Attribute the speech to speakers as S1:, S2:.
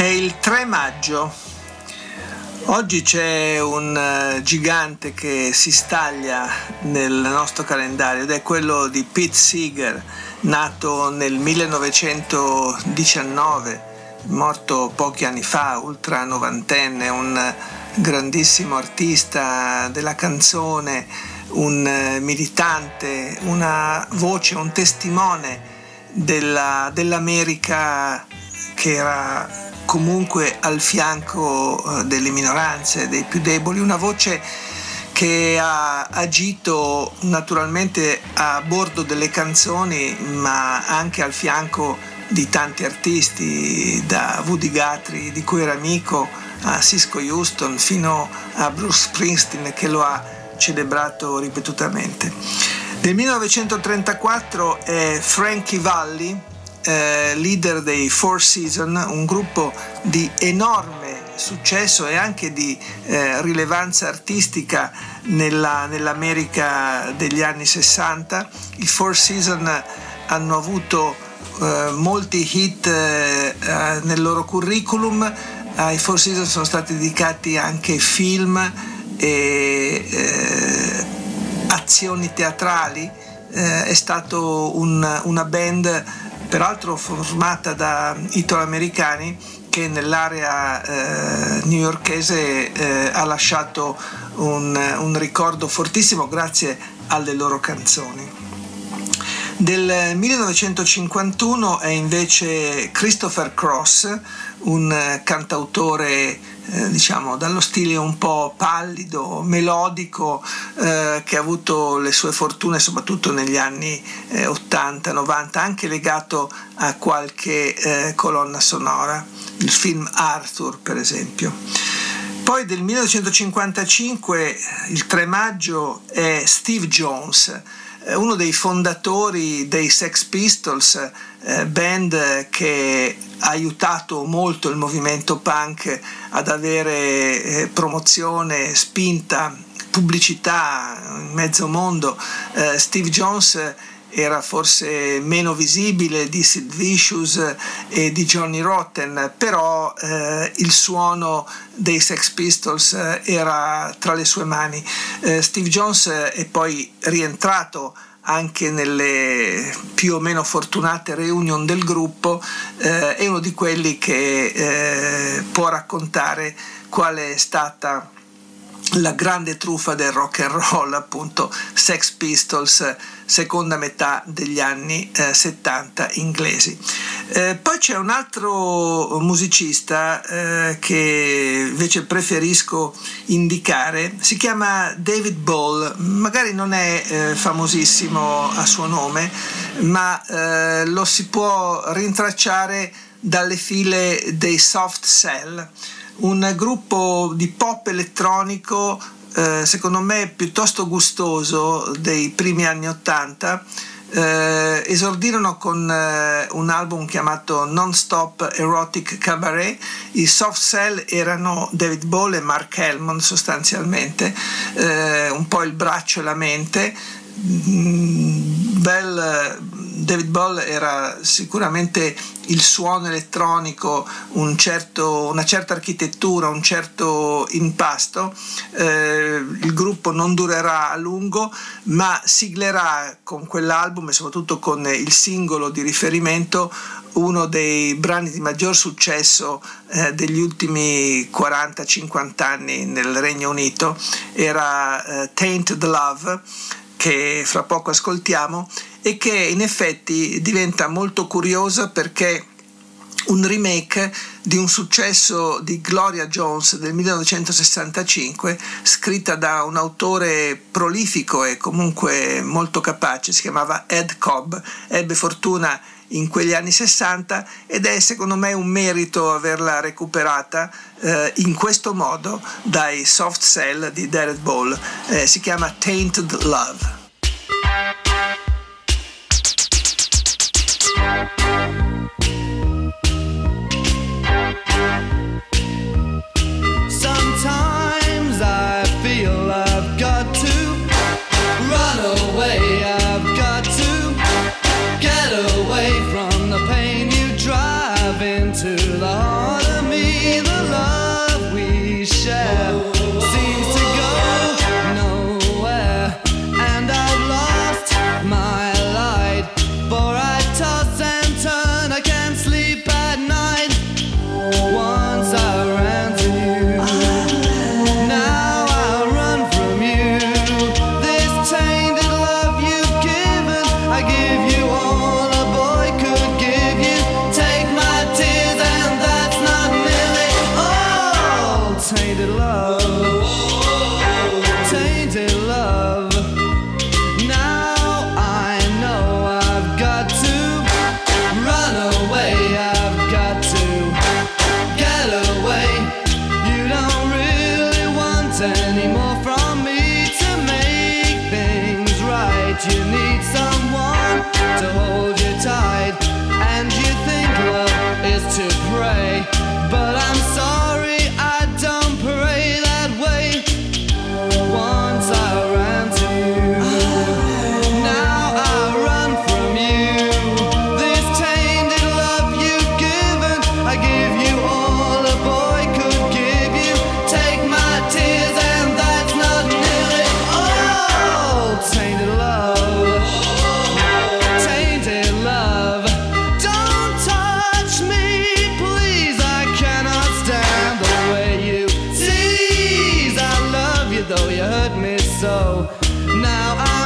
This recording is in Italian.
S1: È il 3 maggio. Oggi c'è un eh, gigante che si staglia nel nostro calendario ed è quello di Pete Seeger, nato nel 1919, morto pochi anni fa, ultra novantenne, un grandissimo artista della canzone, un eh, militante, una voce, un testimone della, dell'America che era comunque al fianco eh, delle minoranze, dei più deboli, una voce che ha agito naturalmente a bordo delle canzoni, ma anche al fianco di tanti artisti, da Woody Guthrie, di cui era amico, a Cisco Houston, fino a Bruce Springsteen che lo ha celebrato ripetutamente. Nel 1934 è Frankie Valli, eh, leader dei Four Seasons, un gruppo di enorme successo e anche di eh, rilevanza artistica nella, nell'America degli anni 60. I Four Seasons hanno avuto eh, molti hit eh, eh, nel loro curriculum, ai Four Seasons sono stati dedicati anche film e eh, azioni teatrali. è stato un, una band peraltro formata da italoamericani che nell'area eh, newyorkese eh, ha lasciato un, un ricordo fortissimo grazie alle loro canzoni. Del 1951 è invece Christopher Cross, un cantautore eh, diciamo dallo stile un po' pallido, melodico, eh, che ha avuto le sue fortune soprattutto negli anni eh, 80-90, anche legato a qualche eh, colonna sonora, il film Arthur per esempio. Poi del 1955, il 3 maggio, è Steve Jones, uno dei fondatori dei Sex Pistols, eh, band che ha aiutato molto il movimento punk ad avere eh, promozione, spinta, pubblicità in mezzo mondo. Steve Jones era forse meno visibile di Sid Vicious e di Johnny Rotten, però eh, il suono dei Sex Pistols eh, era tra le sue mani. Eh, Steve Jones è poi rientrato anche nelle più o meno fortunate reunion del gruppo, eh, è uno di quelli che eh, può raccontare qual è stata la grande truffa del rock and roll, appunto Sex Pistols, seconda metà degli anni eh, 70 inglesi. Eh, poi c'è un altro musicista eh, che invece preferisco indicare, si chiama David Ball, magari non è eh, famosissimo a suo nome, ma eh, lo si può rintracciare dalle file dei Soft Cell un gruppo di pop elettronico eh, secondo me piuttosto gustoso dei primi anni Ottanta. Eh, esordirono con eh, un album chiamato Non Stop Erotic Cabaret. I soft cell erano David Ball e Mark Helmond sostanzialmente, eh, un po' il braccio e la mente. Mm, Bell David Ball era sicuramente il suono elettronico, un certo, una certa architettura, un certo impasto. Eh, il gruppo non durerà a lungo, ma siglerà con quell'album e soprattutto con il singolo di riferimento uno dei brani di maggior successo eh, degli ultimi 40-50 anni nel Regno Unito, era eh, Tainted Love che fra poco ascoltiamo e che in effetti diventa molto curiosa perché un remake di un successo di Gloria Jones del 1965, scritta da un autore prolifico e comunque molto capace, si chiamava Ed Cobb, ebbe fortuna in quegli anni 60 ed è secondo me un merito averla recuperata eh, in questo modo dai soft cell di Derek Ball. Eh, si chiama Tainted Love.
S2: from me to make things right. You need someone to hold you tight, and you think love is to pray. But I'm sorry. Touch me, baby, tainted